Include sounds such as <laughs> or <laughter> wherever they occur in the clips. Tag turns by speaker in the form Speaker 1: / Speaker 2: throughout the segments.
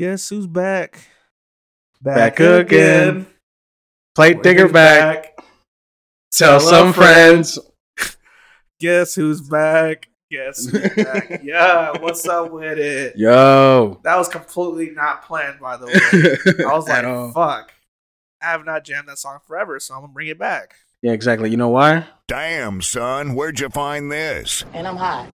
Speaker 1: Guess who's back?
Speaker 2: Back back again. Plate digger back. Tell some friends. <laughs>
Speaker 1: Guess who's back? Guess who's back? <laughs> yeah, what's up with it?
Speaker 2: Yo.
Speaker 1: That was completely not planned, by the way. <laughs> I was like,
Speaker 2: all.
Speaker 1: fuck. I have not jammed that song forever, so I'm gonna bring it back.
Speaker 2: Yeah, exactly. You know why?
Speaker 3: Damn, son, where'd you find this?
Speaker 4: and I'm high.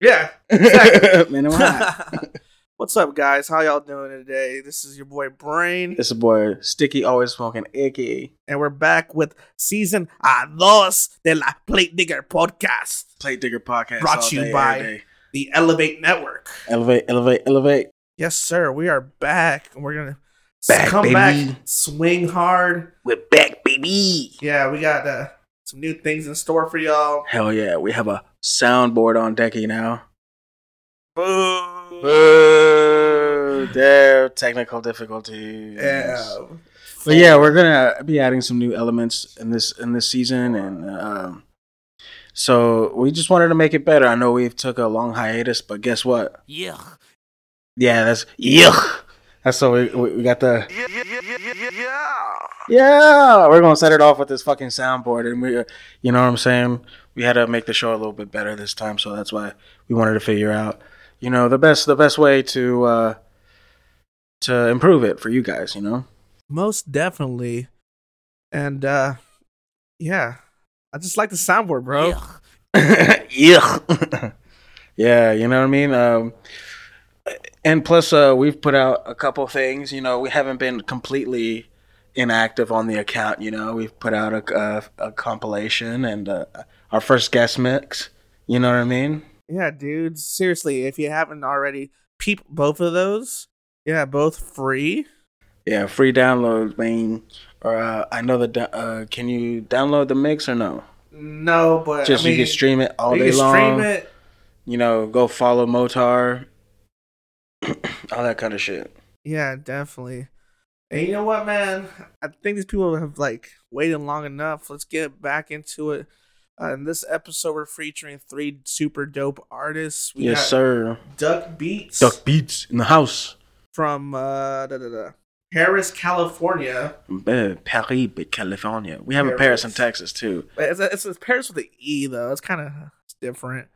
Speaker 1: Yeah. Exactly.
Speaker 2: Man, I'm hot.
Speaker 1: What's up, guys? How y'all doing today? This is your boy Brain,
Speaker 2: This is boy, Sticky, always smoking icky.
Speaker 1: and we're back with season a dos de la Plate Digger podcast,
Speaker 2: Plate digger podcast.
Speaker 1: Brought to you
Speaker 2: day,
Speaker 1: by- the Elevate Network.
Speaker 2: Elevate, elevate, elevate.
Speaker 1: Yes, sir. We are back, and we're gonna
Speaker 2: Back,
Speaker 1: come
Speaker 2: baby.
Speaker 1: back, swing hard.
Speaker 2: We're back, baby.
Speaker 1: Yeah, we got uh, some new things in store for y'all.
Speaker 2: Hell yeah. We have a soundboard on decky now.
Speaker 1: Boo.
Speaker 2: Boo. There, technical difficulties.
Speaker 1: Yeah.
Speaker 2: But yeah, we're gonna be adding some new elements in this in this season, and um, so we just wanted to make it better. I know we've took a long hiatus, but guess what?
Speaker 5: Yeah.
Speaker 2: Yeah, that's yuck. That's so we, we we got the yeah. yeah, We're gonna set it off with this fucking soundboard, and we, uh, you know what I'm saying. We had to make the show a little bit better this time, so that's why we wanted to figure out, you know, the best the best way to uh to improve it for you guys. You know.
Speaker 1: Most definitely. And uh yeah. I just like the soundboard, bro.
Speaker 2: yeah. <laughs> <laughs> yeah, you know what I mean? Um, and plus, uh, we've put out a couple things. You know, we haven't been completely inactive on the account. You know, we've put out a, a, a compilation and uh, our first guest mix. You know what I mean?
Speaker 1: Yeah, dudes. Seriously, if you haven't already peep both of those, yeah, both free.
Speaker 2: Yeah, free download, man. Or uh, I know the. Uh, can you download the mix or no?
Speaker 1: No, but
Speaker 2: Just
Speaker 1: I mean,
Speaker 2: you can stream it all
Speaker 1: you
Speaker 2: day
Speaker 1: can
Speaker 2: long.
Speaker 1: stream it.
Speaker 2: You know, go follow Motar. <clears throat> all that kind of shit.
Speaker 1: Yeah, definitely. And you know what, man? I think these people have like waited long enough. Let's get back into it. Uh, in this episode, we're featuring three super dope artists. We
Speaker 2: yes,
Speaker 1: got
Speaker 2: sir.
Speaker 1: Duck Beats
Speaker 2: Duck Beats in the house.
Speaker 1: From uh, da, da, da, Perris, California.
Speaker 2: Uh, Perris, California. We have a Paris in Texas too.
Speaker 1: But It's, it's, it's Perris with the E though. It's kind of different.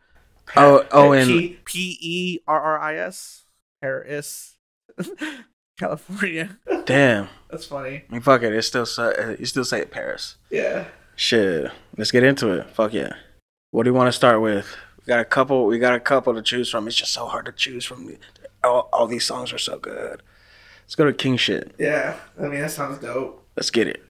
Speaker 2: Oh, oh, and
Speaker 1: P P E R R I S Perris, <laughs> California.
Speaker 2: damn,
Speaker 1: That's funny.
Speaker 2: I mean, fuck it. It's still say- uh, you still say Paris.
Speaker 1: Yeah.
Speaker 2: Shit, let's get into it. Fuck yeah. What do you want to start with? We got a couple. We got a couple to choose from. It's just so hard to choose from. All, all these songs are so good. Let's go to King shit.
Speaker 1: Yeah. I mean, that sounds dope.
Speaker 2: Let's get it.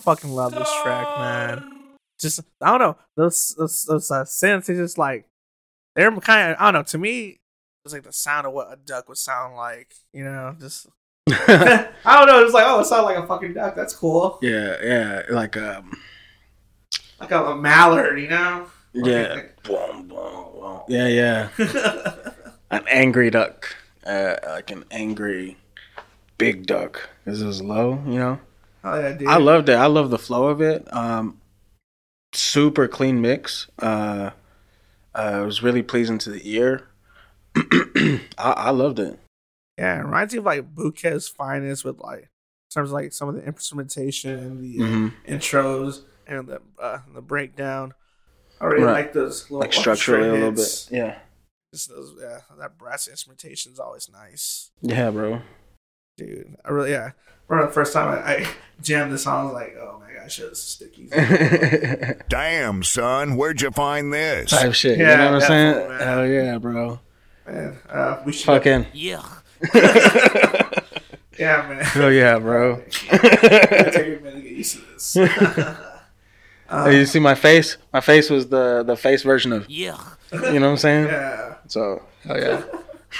Speaker 1: Fucking love this track, man. Just I don't know those those those uh, synths. They just like they're kind of I don't know. To me, it's like the sound of what a duck would sound like. You know, just <laughs> I don't know. It's like oh, it sounds like a fucking duck. That's cool.
Speaker 2: yeah, yeah, like um,
Speaker 1: Like a, a mallard. You know.
Speaker 2: yeah, Boom, boom, boom. yeah, yeah, an angry duck, uh, like an angry big duck. This is low, you know.
Speaker 1: Oh yeah, dude.
Speaker 2: I loved it. I love the flow of it. Um, super clean mix. Uh, uh, it was really pleasing to the ear. <clears throat> I, I loved it.
Speaker 1: Yeah, it reminds me of like Bukez Finezt with like in terms of like some of the instrumentation and the uh,
Speaker 2: Mhm.
Speaker 1: intros and the uh, the breakdown. I really
Speaker 2: Right.
Speaker 1: like those little
Speaker 2: Like structurally a little bit. Yeah.
Speaker 1: Just those, yeah, that brass instrumentation is always nice,
Speaker 2: Yeah, bro.
Speaker 1: Dude. I really, yeah. Remember the first time I, I jammed this song, I was like, oh my gosh, this is sticky. <laughs>
Speaker 3: Damn, son, where'd you find this?
Speaker 2: Type shit.
Speaker 1: Yeah,
Speaker 2: you know what I'm saying?
Speaker 1: definitely, man.
Speaker 2: Hell yeah, bro.
Speaker 1: man, uh, we should
Speaker 2: Fucking.
Speaker 5: Yeah. <laughs>
Speaker 1: yeah, man.
Speaker 2: Hell yeah, bro. <laughs>
Speaker 1: Take a minute to get used to this.
Speaker 2: Hey, you see my face? My face was the the face version of.
Speaker 5: Yeah.
Speaker 2: You know what I'm saying?
Speaker 1: yeah.
Speaker 2: So hell yeah.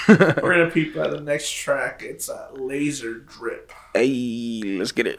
Speaker 1: We're gonna peep by the next track. It's uh, Laser Drip.
Speaker 2: hey, let's get it.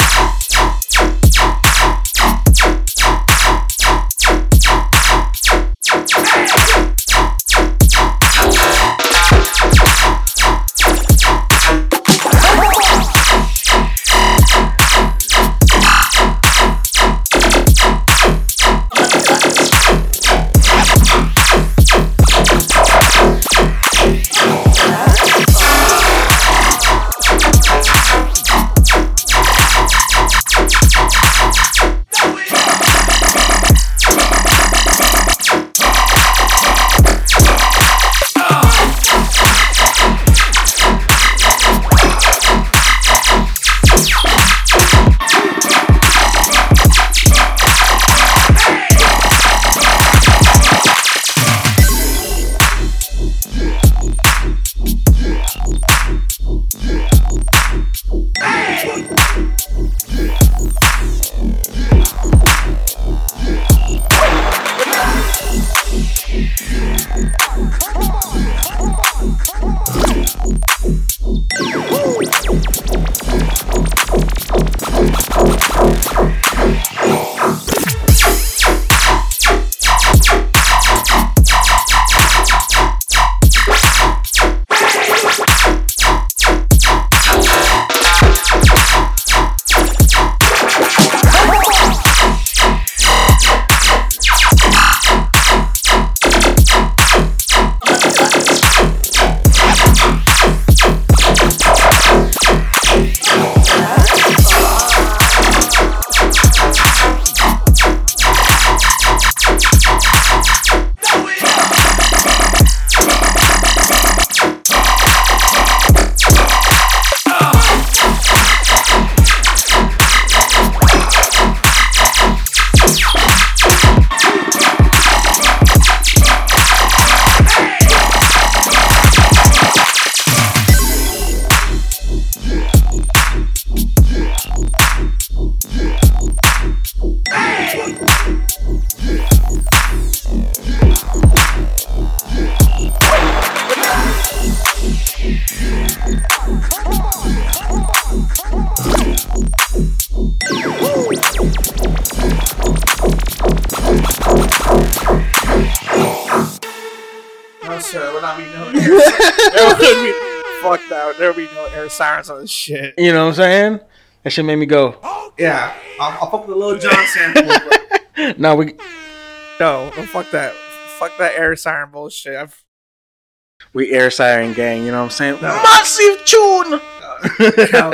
Speaker 1: sirens on this shit.
Speaker 2: You know what I'm saying? That shit made me go.
Speaker 1: Yeah, I'll, I'll fuck with the Lil Jon sample. <laughs> but
Speaker 2: No, we
Speaker 1: no, no, fuck that. Fuck that air siren bullshit. I've,
Speaker 2: we air siren gang. You know what I'm saying?
Speaker 1: No.
Speaker 2: Massive tune.
Speaker 1: hell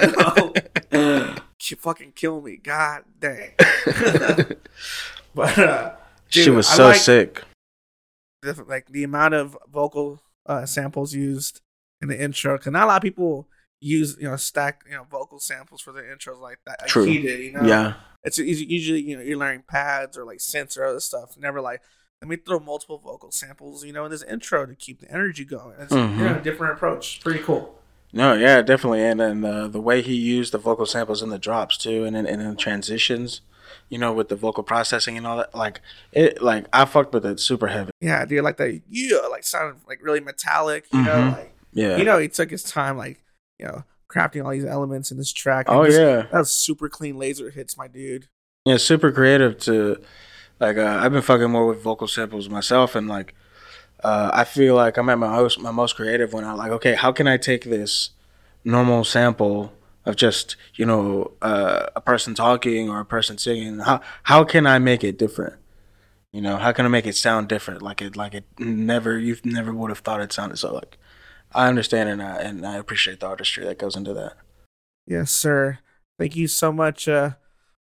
Speaker 1: no. <laughs> She fucking kill me. God dang. <laughs> but uh,
Speaker 2: she was so
Speaker 1: like
Speaker 2: sick.
Speaker 1: the, like the amount of vocal uh, samples used in the intro. Cause not a lot of people use you know stack you know vocal samples for their intros like that. Like
Speaker 2: True.
Speaker 1: he did. You know.
Speaker 2: Yeah.
Speaker 1: It's usually, you know you're learning pads or like synths or other stuff. Never like let me throw multiple vocal samples you know in this intro to keep the energy going. It's
Speaker 2: Mhm.
Speaker 1: you know, a different approach. Pretty cool.
Speaker 2: No, yeah, definitely, and then uh, the way he used the vocal samples in the drops too, and then and in transitions, you know, with the vocal processing and all that, like it, like I fucked with it super heavy.
Speaker 1: Yeah, dude, like that. Yeah, like sounded like really metallic. You know,
Speaker 2: Mhm.
Speaker 1: like
Speaker 2: Yeah.
Speaker 1: you know he took his time like you know crafting all these elements in this track.
Speaker 2: oh
Speaker 1: just-
Speaker 2: yeah,
Speaker 1: that was super clean laser hits, my dude.
Speaker 2: yeah, super creative to, like, uh, I've been fucking more with vocal samples myself, and like, uh, I feel like I'm at my most my most creative when I'm like, okay, how can I take this normal sample of just you know uh, a person talking or a person singing? How how can I make it different? You know, how can I make it sound different? Like it, like it never, you never would have thought it sounded so. Like, I understand and I and I appreciate the artistry that goes into that.
Speaker 1: Yes, sir. Thank you so much, uh,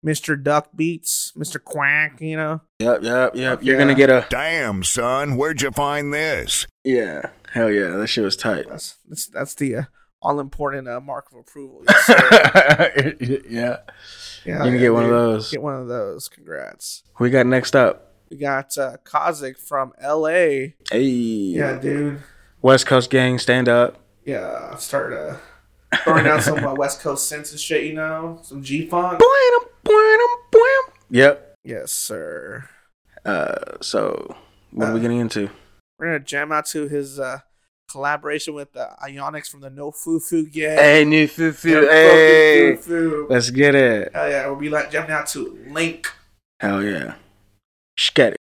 Speaker 1: Mr. Duck Beats, Mr. Quack. You know,
Speaker 2: Yep, yep, yep. You're
Speaker 1: yeah.
Speaker 2: gonna get a
Speaker 3: Damn, son, where'd you find this?
Speaker 2: yeah, hell yeah. That shit was tight.
Speaker 1: that's that's, that's the uh, all important uh, mark of approval. <laughs> Yes, sir.
Speaker 2: yeah,
Speaker 1: yeah,
Speaker 2: You're gonna get one of those.
Speaker 1: Get one of those. Congrats.
Speaker 2: we got next up.
Speaker 1: We got uh, Kazik from L.A.
Speaker 2: Hey,
Speaker 1: Yeah, dude.
Speaker 2: West Coast gang, stand up.
Speaker 1: Yeah, start uh, throwing down some uh, West Coast synths and shit. You know, some G funk.
Speaker 2: Yep.
Speaker 1: Yes, sir.
Speaker 2: Uh, so what are we
Speaker 1: Uh,
Speaker 2: getting into?
Speaker 1: We're gonna jam out to his uh, collaboration with uh, Ionics from the No Foo Foo Gang.
Speaker 2: Hey, new foo foo. Hey,
Speaker 1: Foo Foo.
Speaker 2: let's get it.
Speaker 1: Hell yeah, we'll be like jamming out to Link.
Speaker 2: Hell yeah. Sket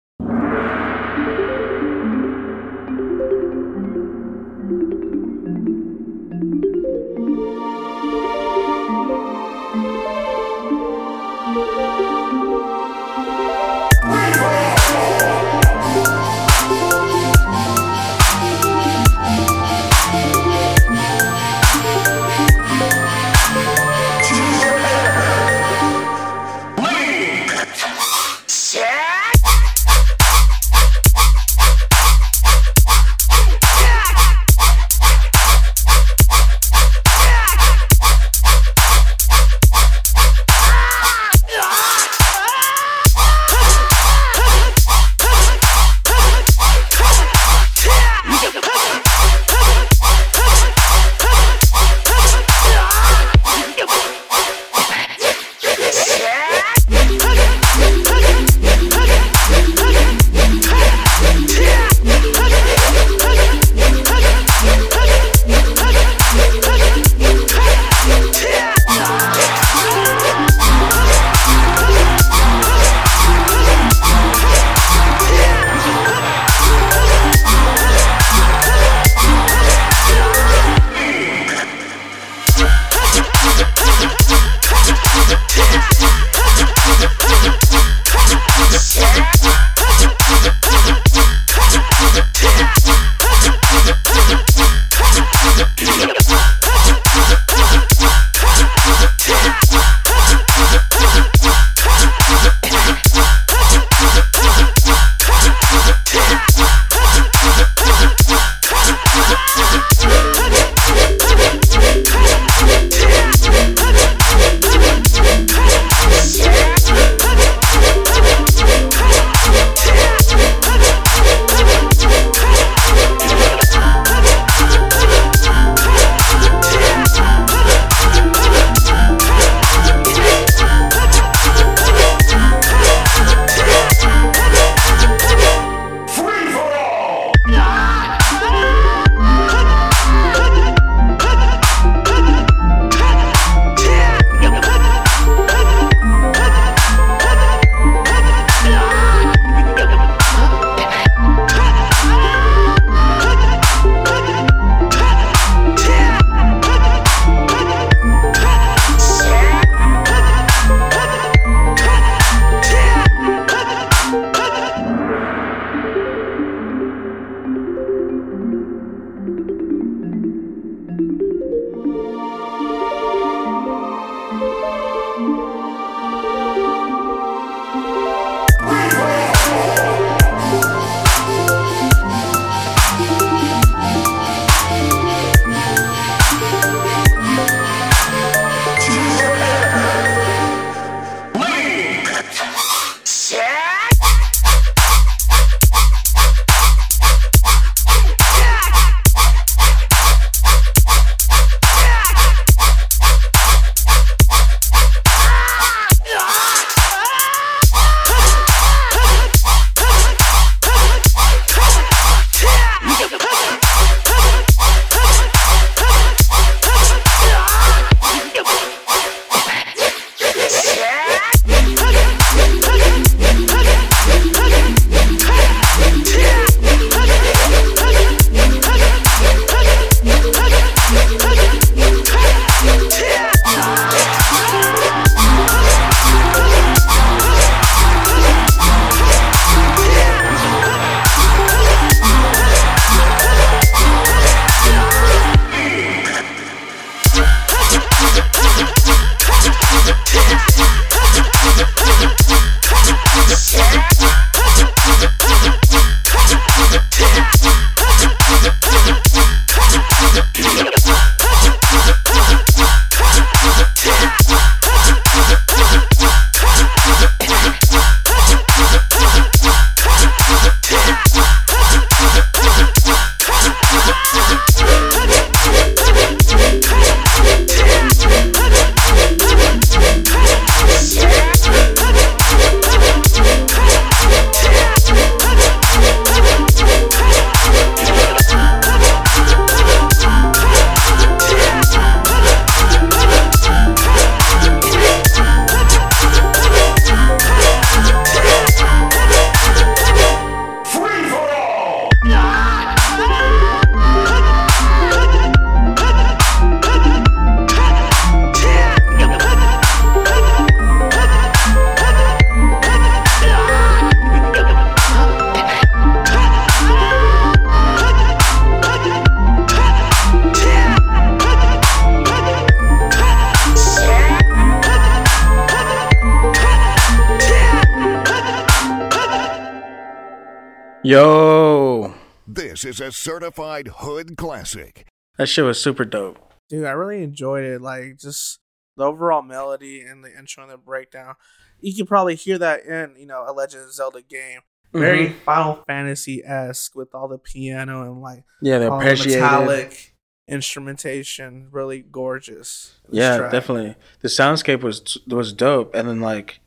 Speaker 3: certified hood classic.
Speaker 2: that shit was super dope.
Speaker 1: Dude, I really enjoyed it. Like just the overall melody and the intro and the breakdown. You can probably hear that in, you know, a Legend of Zelda game. Very
Speaker 2: Mhm.
Speaker 1: Final Fantasy esque with all the piano and like
Speaker 2: Yeah,
Speaker 1: all the
Speaker 2: appreciated.
Speaker 1: metallic instrumentation. Really gorgeous.
Speaker 2: Yeah,
Speaker 1: track.
Speaker 2: definitely. The soundscape was was dope, and then like,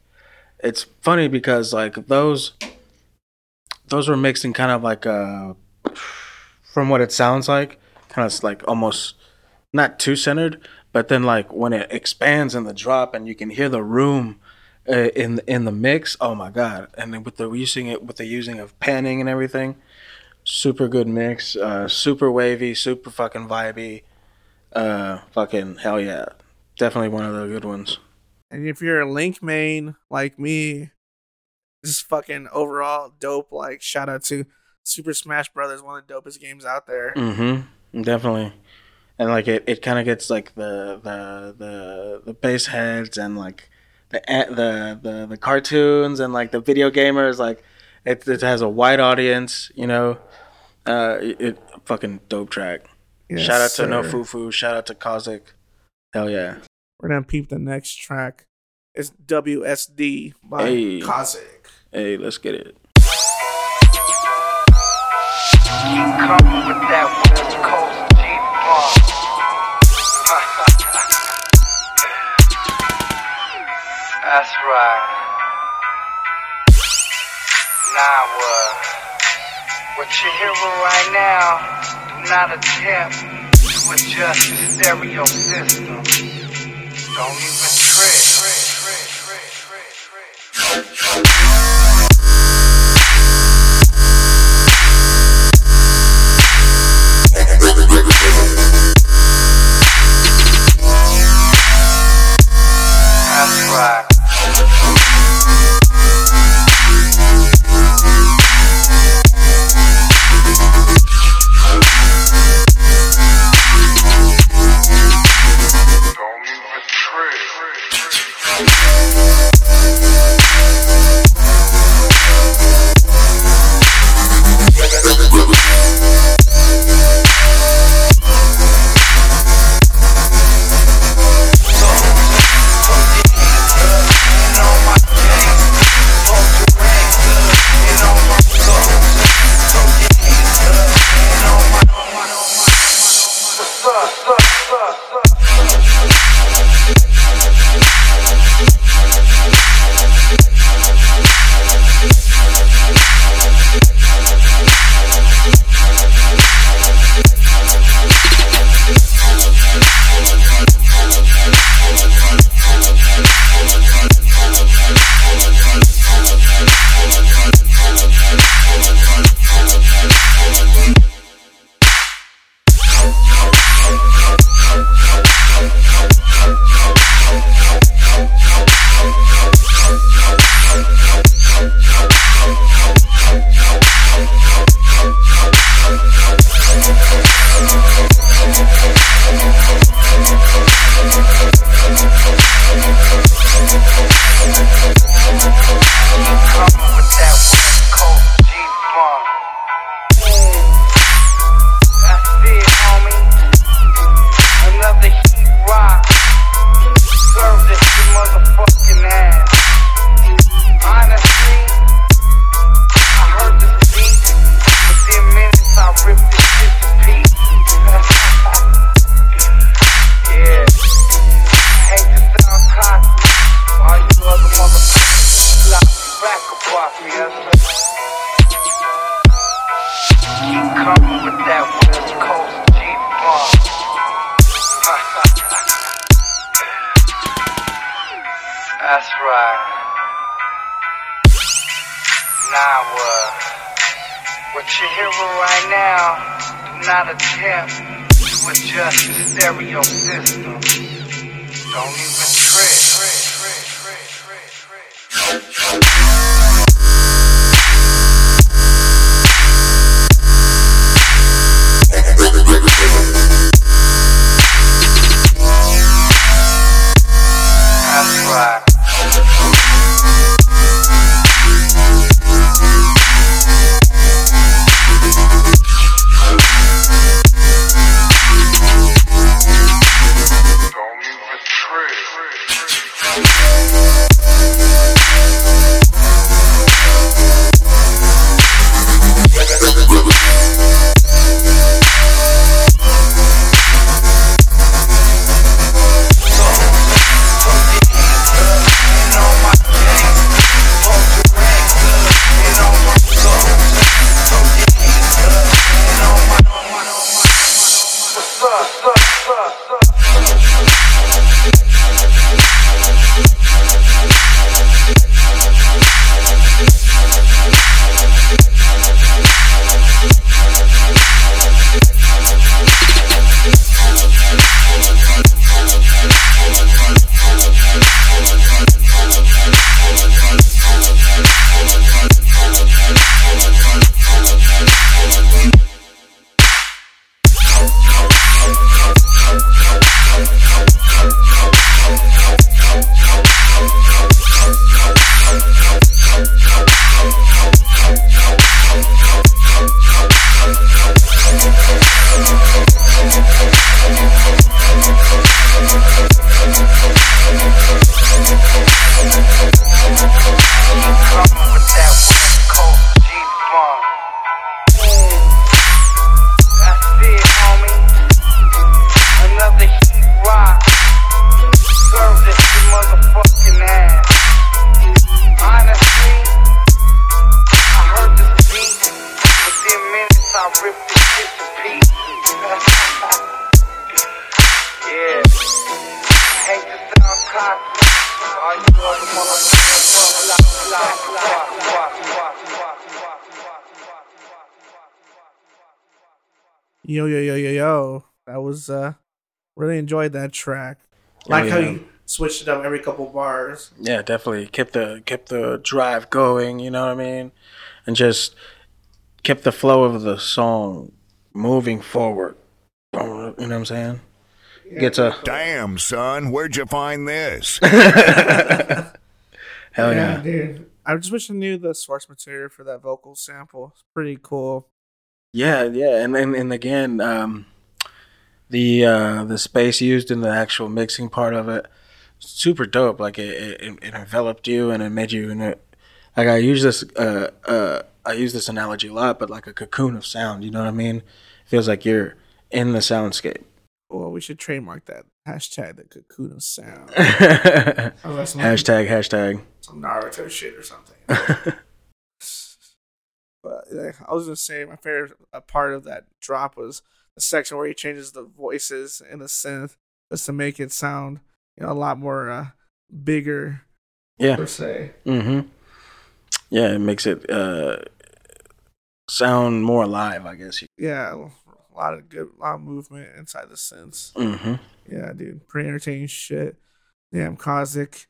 Speaker 2: it's funny because like those those were mixed in kind of like uh, from what it sounds like, kind of like almost not too centered, but then like when it expands in the drop and you can hear the room uh, in in the mix. Oh my god! And then with the using it with the using of panning and everything, super good mix, uh, super wavy, super fucking vibey. Uh, fucking hell yeah, definitely one of the good ones.
Speaker 1: And if you're a Link main like me, just fucking overall dope. Like shout out to Super Smash Brothers, one of the dopest games out there.
Speaker 2: Mm-hmm. Definitely. And like it, it kind of gets like the the the the bass heads and like the the the the cartoons and like the video gamers like it, it has a wide audience, you know. Uh, it, it fucking dope track.
Speaker 1: Yes,
Speaker 2: shout out to No
Speaker 1: sir.
Speaker 2: Fufu. Shout out to Kozik. Hell yeah.
Speaker 1: We're gonna peep the next track. It's WSD by
Speaker 2: Hey.
Speaker 1: Kazik.
Speaker 2: Hey, let's get it.
Speaker 6: Coming with that West Coast G-Funk. That's right. Now uh, what? What you're hearing right now, do not attempt to adjust the stereo system. Don't even trip.
Speaker 1: That was uh really enjoyed that track. Like how
Speaker 2: yeah.
Speaker 1: you switched it up every couple bars.
Speaker 2: Yeah, definitely kept the kept the drive going. You know what I mean, and just kept the flow of the song moving forward. You know what I'm saying? Gets a
Speaker 3: Damn, son, where'd you find this? <laughs>
Speaker 2: hell yeah.
Speaker 1: dude. I just wish I knew the source material for that vocal sample. It's pretty cool.
Speaker 2: Yeah, yeah, and and, and again, um, the uh, the space used in the actual mixing part of it, super dope. Like it, it, it enveloped you and it made you. And it, like I use this, uh, uh, I use this analogy a lot, but like a cocoon of sound. You know what I mean? It feels like you're in the soundscape.
Speaker 1: Well, we should trademark that hashtag the cocoon of sound. <laughs> Oh, that's <laughs> some,
Speaker 2: hashtag hashtag.
Speaker 1: some Naruto shit or something. <laughs> but like, I was gonna say my favorite uh, part of that drop was the section where he changes the voices in the synth just to make it sound you know a lot more uh, bigger
Speaker 2: Yeah.
Speaker 1: per se.
Speaker 2: Mm-hmm. Yeah, it makes it uh, sound more alive. I guess.
Speaker 1: Yeah, a lot of good, a lot of movement inside the synths.
Speaker 2: Mm-hmm.
Speaker 1: Yeah, dude, pretty entertaining shit. Damn, Kozik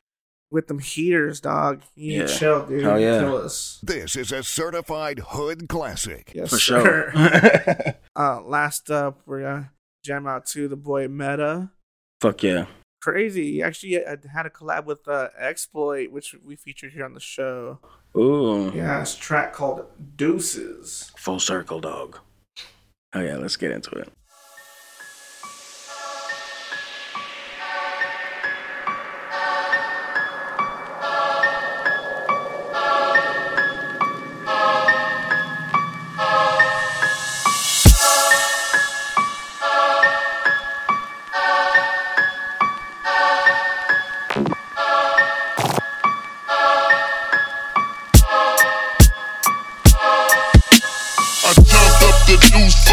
Speaker 1: with them heaters, dog. You need to
Speaker 2: Yeah.
Speaker 1: chill, dude.
Speaker 2: Hell yeah.
Speaker 1: Kill us.
Speaker 3: This is a certified hood classic.
Speaker 1: Yes,
Speaker 2: For
Speaker 1: sir.
Speaker 2: sure. <laughs> <laughs>
Speaker 1: uh, last up, we're gonna jam out to the boy Meta.
Speaker 2: Fuck yeah.
Speaker 1: Crazy. He actually had had a collab with uh, Exploit, which we featured here on the show.
Speaker 2: Ooh.
Speaker 1: Yeah, it's a track called Deuces.
Speaker 2: Full circle, dog. Oh yeah, let's get into it.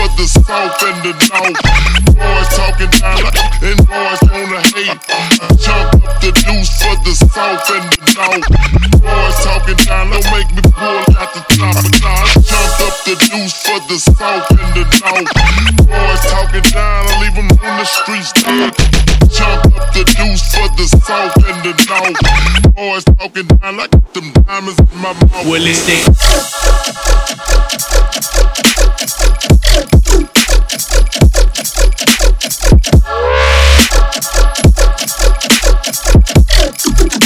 Speaker 4: For the south and the north. Boys talking down and boys wanna hate. Up the deuce for the south and the north. Boys talking don't make me pull out the top of up the deuce for the south and the north. Boys talking I leave them on the streets. Jumped up the deuce for the south and the north. Boys talking like them diamonds in my mouth. Jumped up the deuce for the south and the north.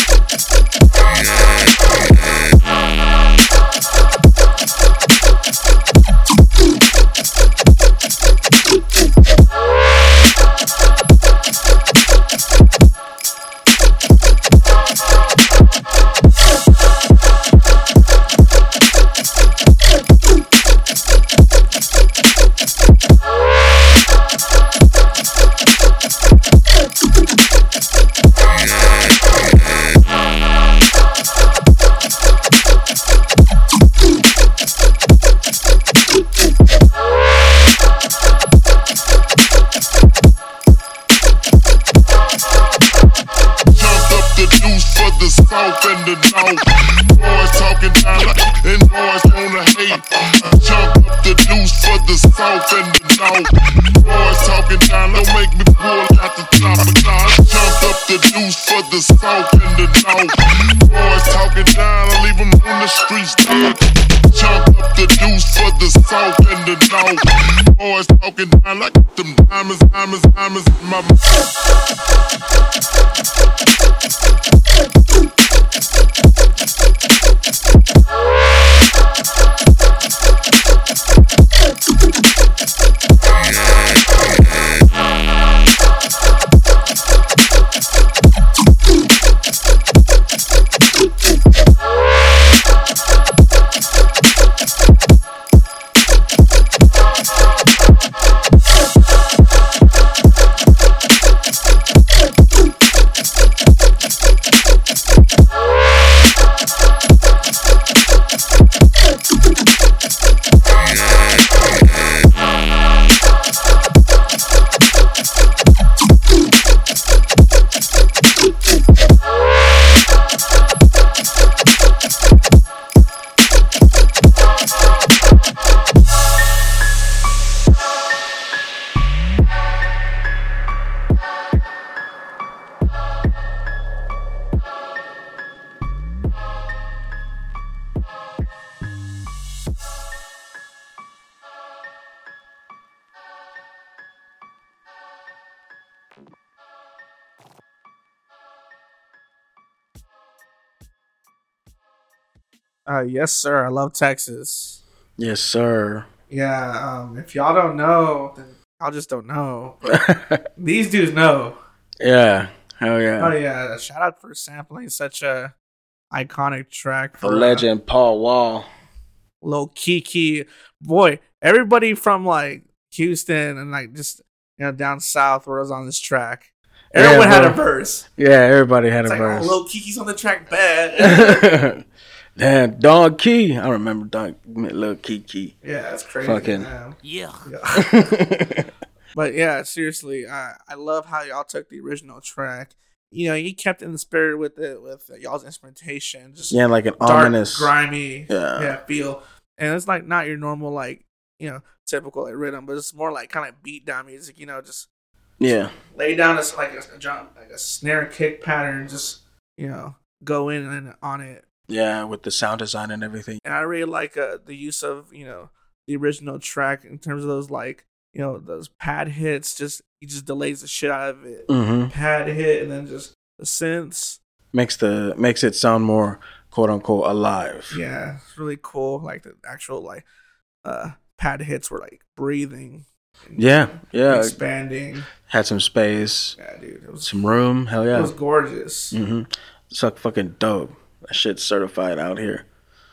Speaker 4: Down and boys wanna hate. Jumped up the for the south and the. Boys talking down, don't make me pull out the top of Jumped up the deuce for the south and the north. Boys talking down, I leave them on the streets. Dog. Jumped up the deuce for the south and the north. Boys talking down like them diamonds, diamonds, diamonds in my mouth.
Speaker 1: Uh, yes, sir. I love Texas.
Speaker 2: Yes, sir.
Speaker 1: Yeah. Um, if y'all don't know, then y'all just don't know. <laughs> These dudes know.
Speaker 2: yeah. Hell yeah.
Speaker 1: Oh
Speaker 2: yeah.
Speaker 1: yeah! Shout out for sampling such a iconic track
Speaker 2: The
Speaker 1: for uh,
Speaker 2: legend Paul Wall.
Speaker 1: Lil Keke. Boy, everybody from like Houston and like just you know down south where I was on this track.
Speaker 2: Yeah,
Speaker 1: Everyone had a verse.
Speaker 2: Yeah, everybody had
Speaker 1: It's
Speaker 2: a
Speaker 1: like, oh,
Speaker 2: verse.
Speaker 1: Lil Keke's on the track, bad. <laughs>
Speaker 2: Damn, Don Ke. I remember Don Little Keke.
Speaker 1: yeah, that's crazy.
Speaker 2: Fucking-
Speaker 1: man.
Speaker 5: Yeah.
Speaker 1: Yeah. <laughs> But yeah, seriously, I I love how y'all took the original track. You know, you kept in the spirit with it with y'all's instrumentation, just
Speaker 2: yeah, like an
Speaker 1: dark,
Speaker 2: ominous.
Speaker 1: grimy,
Speaker 2: Yeah.
Speaker 1: yeah, feel. And it's like not your normal like you know typical like rhythm, but it's more like kind of beat down music. You know, just
Speaker 2: Yeah,
Speaker 1: lay down as like a, a drum, like a snare kick pattern, just you know go in and on it.
Speaker 2: Yeah, with the sound design and everything.
Speaker 1: And I really like uh, the use of you know the original track in terms of those like you know those pad hits. Just he just delays the shit out of it.
Speaker 2: Mm-hmm.
Speaker 1: Pad hit and then just the synths.
Speaker 2: Makes the makes it sound more quote unquote alive.
Speaker 1: Yeah, it's really cool. Like the actual like uh pad hits were like breathing.
Speaker 2: Yeah, yeah.
Speaker 1: expanding.
Speaker 2: Had some space,
Speaker 1: Yeah, dude, it was
Speaker 2: some room. Hell yeah.
Speaker 1: it was gorgeous.
Speaker 2: Mm-hmm. Like fucking dope. That shit's certified out here.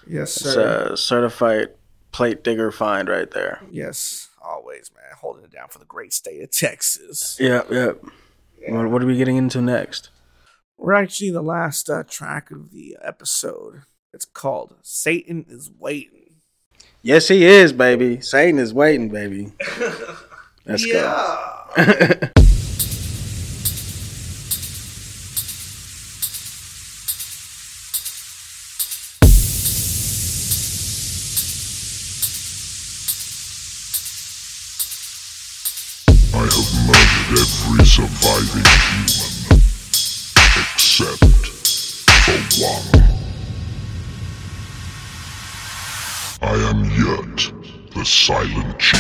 Speaker 1: Yes, sir.
Speaker 2: It's a certified plate digger find right there.
Speaker 1: yes, always, man, holding it down for the great state of Texas.
Speaker 2: Yep, yeah. What, what are we getting into next?
Speaker 1: We're actually the last uh, track of the episode. It's called "Satan is Waiting."
Speaker 2: Yes, he is, baby. Satan is waiting, baby. <laughs> Let's go. <laughs>
Speaker 4: Silent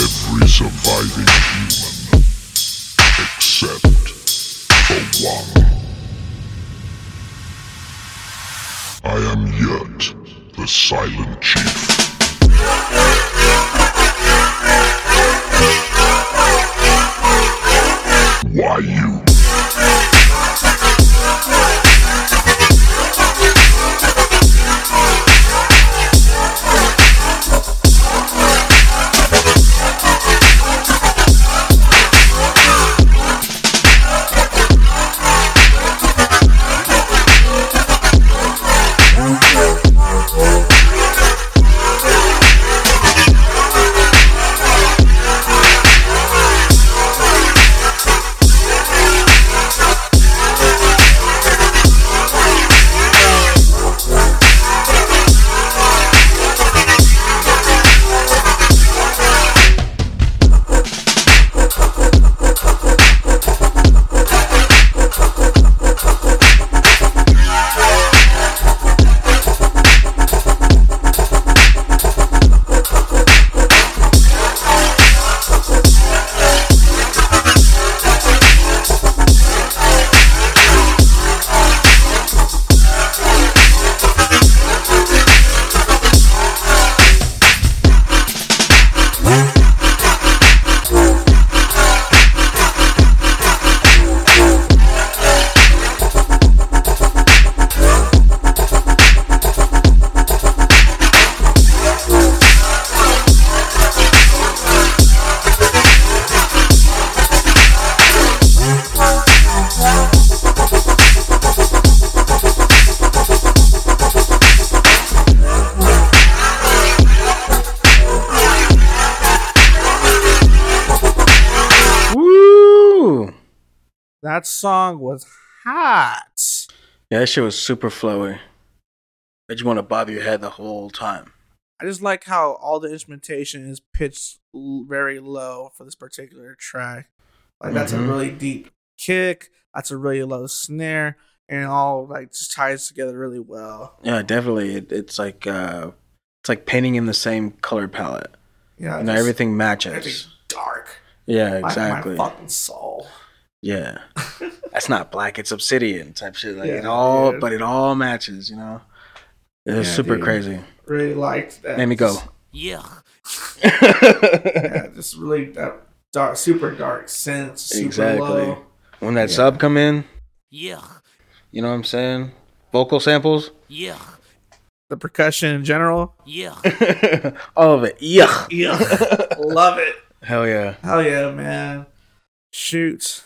Speaker 4: every surviving human,
Speaker 1: song was hot.
Speaker 2: Yeah, that shit was super flowy. That you want to bob your head the whole time.
Speaker 1: I just like how all the instrumentation is pitched l- very low for this particular track. Like that's
Speaker 2: Mhm.
Speaker 1: a really deep kick. That's a really low snare, and it all like just ties together really well.
Speaker 2: Yeah, definitely. It, it's like uh, it's like painting in the same color palette.
Speaker 1: Yeah, just-
Speaker 2: everything matches.
Speaker 1: everything's dark.
Speaker 2: Yeah,
Speaker 1: My-
Speaker 2: exactly.
Speaker 1: My, fucking soul.
Speaker 2: Yeah, that's not black. It's obsidian type shit. Like it all,
Speaker 1: dude.
Speaker 2: but it all matches. You know, it's
Speaker 1: Yeah,
Speaker 2: super
Speaker 1: dude.
Speaker 2: crazy.
Speaker 1: Really liked that.
Speaker 2: Made me go.
Speaker 5: Yeah. <laughs>
Speaker 1: Yeah, just really that dark, super dark sense. Super
Speaker 2: Exactly.
Speaker 1: Low.
Speaker 2: when that
Speaker 1: Yeah.
Speaker 2: sub come in,
Speaker 5: Yeah.
Speaker 2: you know what I'm saying? Vocal samples,
Speaker 5: Yeah.
Speaker 1: The percussion in general.
Speaker 5: Yeah. <laughs>
Speaker 2: all of it. Yeah,
Speaker 1: Yeah, <laughs> love it.
Speaker 2: hell yeah.
Speaker 1: Hell yeah, man. Shoot.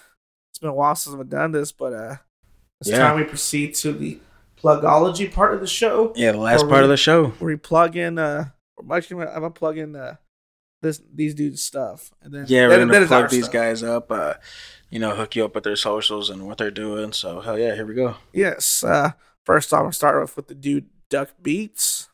Speaker 1: Been a while since I've done this, but uh it's
Speaker 2: Yeah.
Speaker 1: time we proceed to the plugology part of the show
Speaker 2: Yeah, the last part
Speaker 1: we-
Speaker 2: of the show.
Speaker 1: where we plug in uh actually I'm gonna plug in uh this these dudes stuff and then
Speaker 2: Yeah, we're
Speaker 1: then-
Speaker 2: gonna
Speaker 1: then
Speaker 2: plug these
Speaker 1: stuff.
Speaker 2: guys up. Uh, you know, hook you up with their socials and what they're doing. So hell yeah, here we go.
Speaker 1: Yes. Uh first off I'm gonna start off with the dude Duck Beats.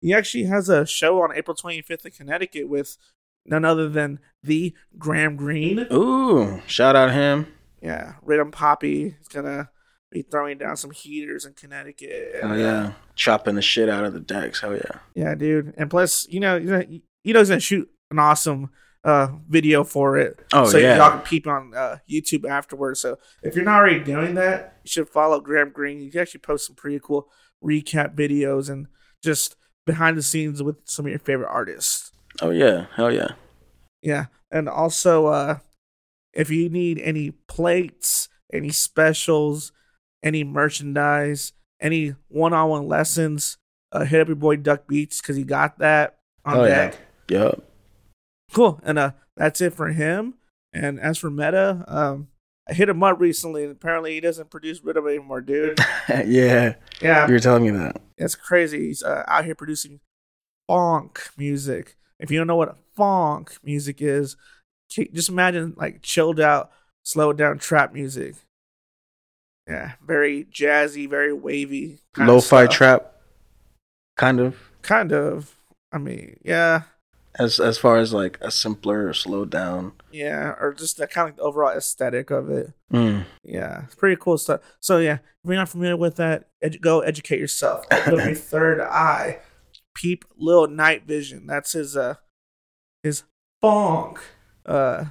Speaker 1: He actually has a show on April twenty fifth in Connecticut with none other than the Graham Green.
Speaker 2: Ooh, shout out him.
Speaker 1: Yeah, Rhythm Poppy is gonna be throwing down some heaters in Connecticut.
Speaker 2: Oh yeah, chopping the shit out of the decks. Hell yeah.
Speaker 1: yeah, dude. And plus, you know, you know, he's gonna shoot an awesome uh video for it.
Speaker 2: Oh,
Speaker 1: so
Speaker 2: yeah.
Speaker 1: y'all can peep on uh, YouTube afterwards. So if you're not already doing that, you should follow Graham Green. He can actually post some pretty cool recap videos and just behind the scenes with some of your favorite artists.
Speaker 2: Oh yeah, hell yeah.
Speaker 1: Yeah. And also, uh, if you need any plates, any specials, any merchandise, any one on one lessons, uh, hit up your boy Duck Beats because he got that on
Speaker 2: Hell yeah. Yep.
Speaker 1: Cool. And uh, that's it for him. And as for Meta, um, I hit him up recently and apparently he doesn't produce Riddim anymore, dude. <laughs>
Speaker 2: yeah,
Speaker 1: Yeah.
Speaker 2: you were telling me that.
Speaker 1: It's crazy. He's uh, out here producing phonk music. If you don't know what phonk music is, just imagine like chilled out, slowed down trap music. Yeah, very jazzy, very wavy.
Speaker 2: Lo-fi trap, kind of.
Speaker 1: Kind of. I mean, yeah,
Speaker 2: As as far as like a simpler, slowed down.
Speaker 1: yeah, or just the kind of the overall aesthetic of it.
Speaker 2: Mm.
Speaker 1: Yeah, it's pretty cool stuff. So yeah, if you're not familiar with that, edu- go educate yourself. <laughs> Up your third eye. Peep little Night Vision. That's his uh his phonk uh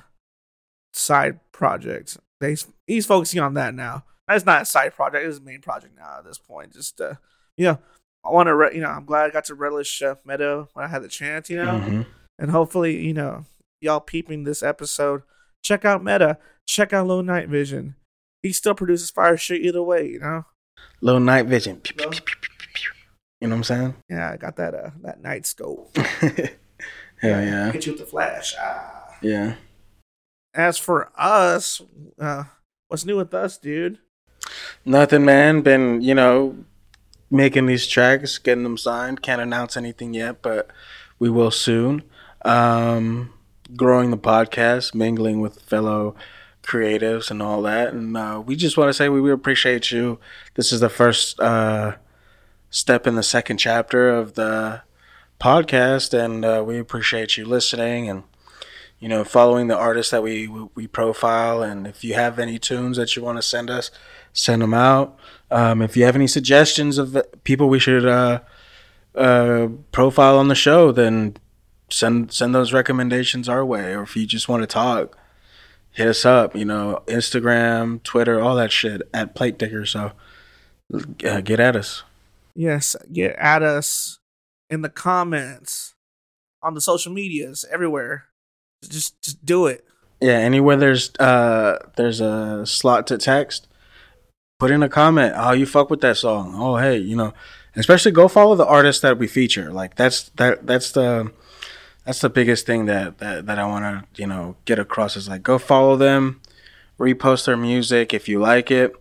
Speaker 1: side project. They he's focusing on that now. That's not a side project. It's his main project now at this point. Just uh you know, I want to re- you know I'm glad I got to relish uh, Meta when I had the chance. You know,
Speaker 2: Mhm.
Speaker 1: and hopefully you know y'all peeping this episode. Check out Meta. Check out Low Night Vision. He still produces fire shit either way. You know.
Speaker 2: Little night vision. Pew, pew, pew. You know what I'm saying?
Speaker 1: Yeah, I got that uh that night scope. <laughs>
Speaker 2: Hell yeah.
Speaker 1: Hit you with the flash. Ah.
Speaker 2: Yeah.
Speaker 1: As for us, uh, what's new with us, dude?
Speaker 2: Nothing, man. Been, you know, making these tracks, getting them signed. Can't announce anything yet, but we will soon. Um, growing the podcast, mingling with fellow creatives and all that. And uh, we just want to say we, we appreciate you. This is the first uh, step in the second chapter of the podcast, and uh, we appreciate you listening and you know following the artists that we we, profile. And if you have any tunes that you want to send us, send them out. Um, if you have any suggestions of people we should uh, uh, profile on the show, then send send those recommendations our way. Or if you just want to talk, hit us up. You know, Instagram, Twitter, all that shit at Plate Digger. So uh, get at us.
Speaker 1: Yes, get at us in the comments, on the social medias, everywhere. Just, just do it.
Speaker 2: Yeah, anywhere there's uh there's a slot to text, put in a comment how you fuck with that song. Oh hey, you know, especially go follow the artists that we feature. Like that's that that's the that's the biggest thing that that, that I want to you know get across is like go follow them, repost their music if you like it.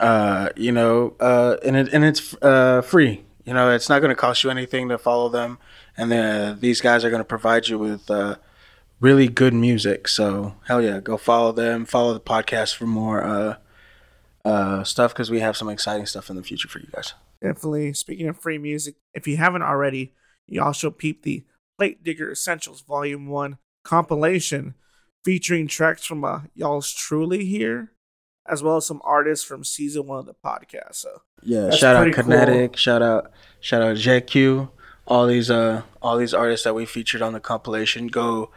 Speaker 2: Uh, you know, uh, and it and it's uh free. You know, it's not going to cost you anything to follow them, and then these guys are going to provide you with uh really good music. So hell yeah, go follow them. Follow the podcast for more uh, uh, stuff because we have some exciting stuff in the future for you guys.
Speaker 1: Definitely. Speaking of free music, if you haven't already, you also peep the Plate Digger Essentials Volume 1 compilation featuring tracks from uh, y'all's truly here, as well as some artists from season one of the podcast. So
Speaker 2: Yeah, shout out
Speaker 1: pretty cool.
Speaker 2: Kinetic, shout out shout out JQ, all these uh all these artists that we featured on the compilation. Go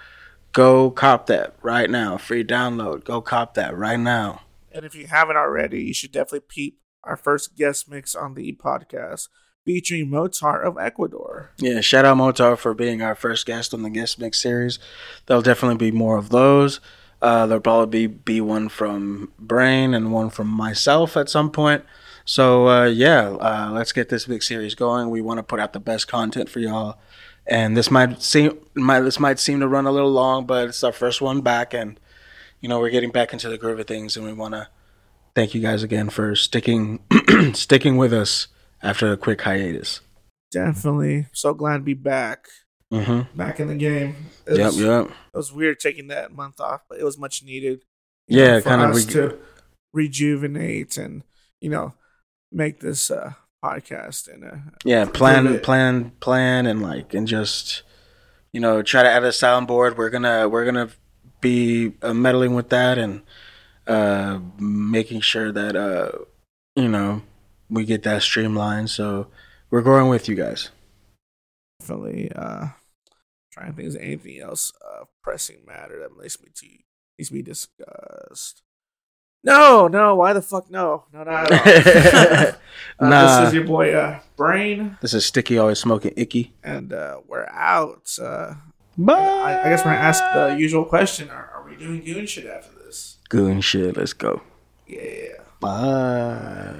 Speaker 2: go cop that right now. Free download. Go cop that right now.
Speaker 1: And if you haven't already, you should definitely peep our first guest mix on the podcast featuring Mozart of Ecuador.
Speaker 2: Yeah, shout out Motar for being our first guest on the guest mix series. There'll definitely be more of those. Uh, there'll probably be, be one from Brain and one from myself at some point. So uh, yeah, uh, let's get this big series going. We want to put out the best content for y'all, and this might seem might this might seem to run a little long, but it's our first one back, and you know we're getting back into the groove of things, and we want to thank you guys again for sticking <clears throat> sticking with us after a quick hiatus.
Speaker 1: Definitely. So glad to be back.
Speaker 2: Mm-hmm.
Speaker 1: Back in the game. It
Speaker 2: Yep,
Speaker 1: was,
Speaker 2: yep.
Speaker 1: It was weird taking that month off, but it was much needed.
Speaker 2: Yeah, kind of. Re-
Speaker 1: to rejuvenate and you know make this uh, podcast and uh,
Speaker 2: yeah plan plan plan and like and just you know try to add a soundboard. We're gonna we're gonna be uh, meddling with that and uh making sure that uh you know we get that streamlined. So we're growing with you guys.
Speaker 1: Definitely uh trying to think is anything else uh pressing matter that needs to be to, needs to be discussed. No, no, why the fuck no? No, not at all. uh, <laughs> <laughs>
Speaker 2: Nah.
Speaker 1: This is your boy uh Brain
Speaker 2: this is sticky always smoking icky
Speaker 1: and uh we're out. Uh
Speaker 2: bye
Speaker 1: I, I guess we're gonna ask the usual question. Are, are we doing goon shit after this?
Speaker 2: goon shit let's go
Speaker 1: Yeah.
Speaker 2: bye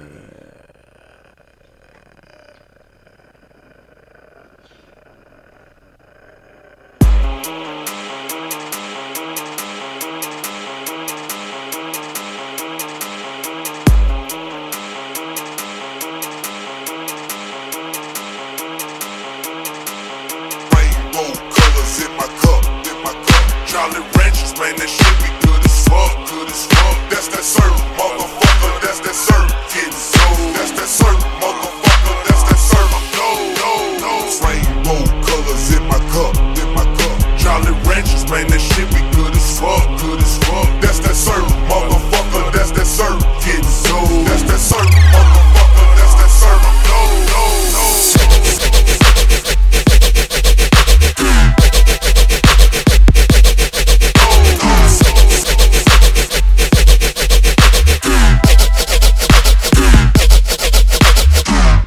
Speaker 2: circle.